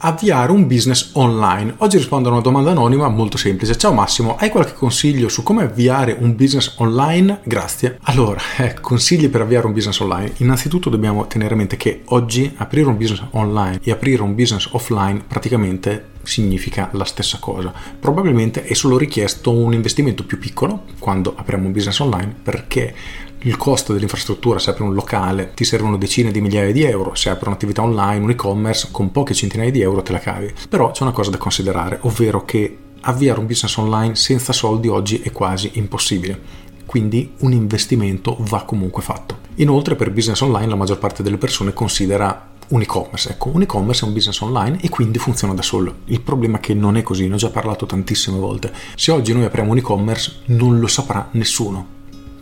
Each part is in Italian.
Avviare un business online. Oggi rispondo a una domanda anonima molto semplice. Ciao Massimo, hai qualche consiglio su come avviare un business online? Grazie. Allora, eh, consigli per avviare un business online. Innanzitutto dobbiamo tenere a mente che oggi aprire un business online e aprire un business offline praticamente significa la stessa cosa. Probabilmente è solo richiesto un investimento più piccolo quando apriamo un business online perché il costo dell'infrastruttura se apri un locale ti servono decine di migliaia di euro, se apri un'attività online, un e-commerce con poche centinaia di euro te la cavi. Però c'è una cosa da considerare, ovvero che avviare un business online senza soldi oggi è quasi impossibile. Quindi un investimento va comunque fatto. Inoltre per business online la maggior parte delle persone considera un e-commerce. Ecco, un e-commerce è un business online e quindi funziona da solo. Il problema è che non è così, ne ho già parlato tantissime volte. Se oggi noi apriamo un e-commerce non lo saprà nessuno.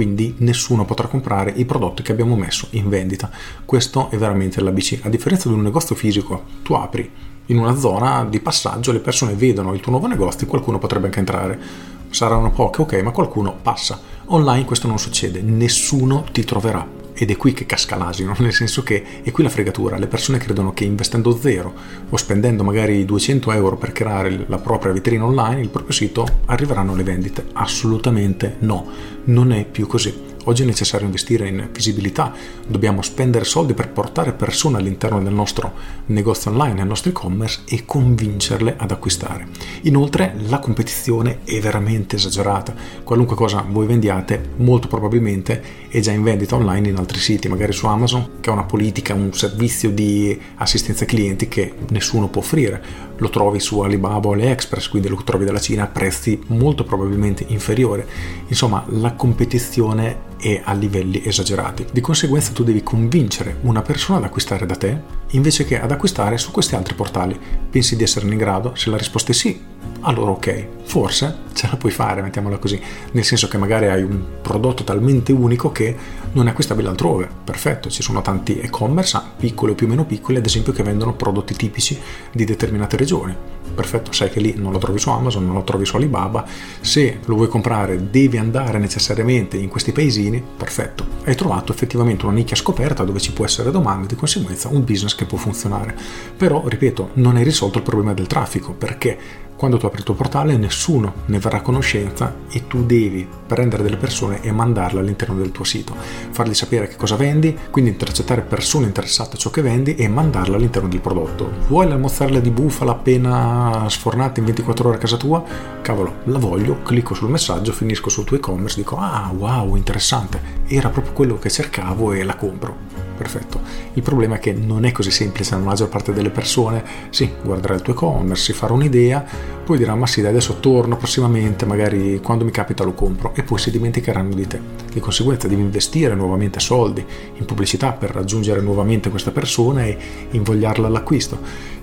Quindi nessuno potrà comprare i prodotti che abbiamo messo in vendita. Questo è veramente l'ABC. A differenza di un negozio fisico, tu apri in una zona di passaggio, le persone vedono il tuo nuovo negozio e qualcuno potrebbe anche entrare. Saranno poche, ok, ma qualcuno passa. Online questo non succede, nessuno ti troverà ed è qui che casca l'asino, nel senso che è qui la fregatura. Le persone credono che investendo zero o spendendo magari 200 euro per creare la propria vetrina online, il proprio sito, arriveranno le vendite. Assolutamente no, non è più così. Oggi è necessario investire in visibilità, dobbiamo spendere soldi per portare persone all'interno del nostro negozio online, del nostro e-commerce e convincerle ad acquistare. Inoltre la competizione è veramente esagerata, qualunque cosa voi vendiate molto probabilmente è già in vendita online in altri siti, magari su Amazon che ha una politica, un servizio di assistenza clienti che nessuno può offrire, lo trovi su Alibaba o AliExpress, quindi lo trovi dalla Cina a prezzi molto probabilmente inferiori. Insomma, la competizione è a livelli esagerati. Di conseguenza tu devi convincere una persona ad acquistare da te invece che ad acquistare su questi altri portali. Pensi di esserne in grado? Se la risposta è sì, allora ok, forse ce la puoi fare, mettiamola così, nel senso che magari hai un prodotto talmente unico che non è acquistabile altrove. Perfetto, ci sono tanti e-commerce, piccoli o più o meno piccoli, ad esempio, che vendono prodotti tipici di determinate regioni. Perfetto, sai che lì non lo trovi su Amazon, non lo trovi su Alibaba. Se lo vuoi comprare, devi andare necessariamente in questi paesini. Perfetto, hai trovato effettivamente una nicchia scoperta dove ci può essere domanda e di conseguenza un business che può funzionare. Però, ripeto, non hai risolto il problema del traffico perché quando tu apri il tuo portale nessuno ne verrà a conoscenza e tu devi prendere delle persone e mandarle all'interno del tuo sito, fargli sapere che cosa vendi, quindi intercettare persone interessate a ciò che vendi e mandarle all'interno del prodotto. Vuoi la mozzarella di bufala appena sfornata in 24 ore a casa tua? Cavolo, la voglio, clicco sul messaggio, finisco sul tuo e-commerce, dico ah wow, interessante, era proprio quello che cercavo e la compro perfetto. Il problema è che non è così semplice, la maggior parte delle persone, sì, guarderà il tuo e-commerce, si farà un'idea, poi dirà ma sì, adesso torno prossimamente, magari quando mi capita lo compro e poi si dimenticheranno di te. Di conseguenza devi investire nuovamente soldi in pubblicità per raggiungere nuovamente questa persona e invogliarla all'acquisto.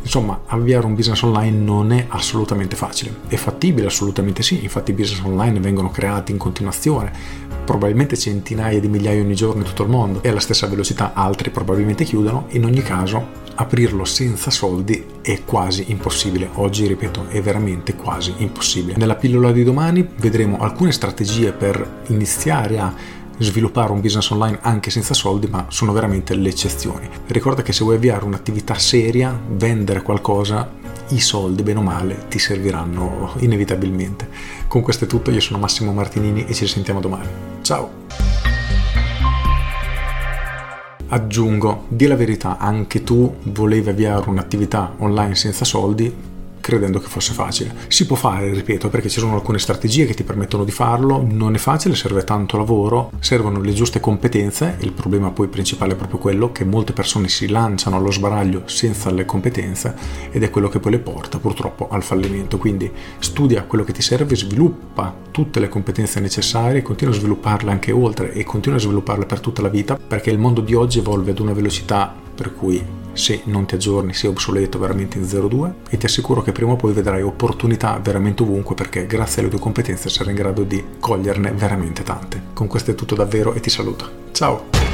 Insomma, avviare un business online non è assolutamente facile. È fattibile? Assolutamente sì, infatti i business online vengono creati in continuazione, probabilmente centinaia di migliaia ogni giorno in tutto il mondo e alla stessa velocità altri probabilmente chiudono, in ogni caso aprirlo senza soldi è quasi impossibile. Oggi, ripeto, è veramente quasi impossibile. Nella pillola di domani vedremo alcune strategie per iniziare a sviluppare un business online anche senza soldi, ma sono veramente le eccezioni. Ricorda che se vuoi avviare un'attività seria, vendere qualcosa, i soldi, bene o male, ti serviranno inevitabilmente. Con questo è tutto, io sono Massimo Martinini e ci sentiamo domani. Ciao! Aggiungo, di la verità, anche tu volevi avviare un'attività online senza soldi, credendo che fosse facile. Si può fare, ripeto, perché ci sono alcune strategie che ti permettono di farlo, non è facile, serve tanto lavoro, servono le giuste competenze, il problema poi principale è proprio quello che molte persone si lanciano allo sbaraglio senza le competenze ed è quello che poi le porta purtroppo al fallimento. Quindi studia quello che ti serve, sviluppa tutte le competenze necessarie, continua a svilupparle anche oltre e continua a svilupparle per tutta la vita perché il mondo di oggi evolve ad una velocità per cui se non ti aggiorni sei obsoleto veramente in 0,2 e ti assicuro che prima o poi vedrai opportunità veramente ovunque perché grazie alle tue competenze sarai in grado di coglierne veramente tante. Con questo è tutto davvero e ti saluto. Ciao!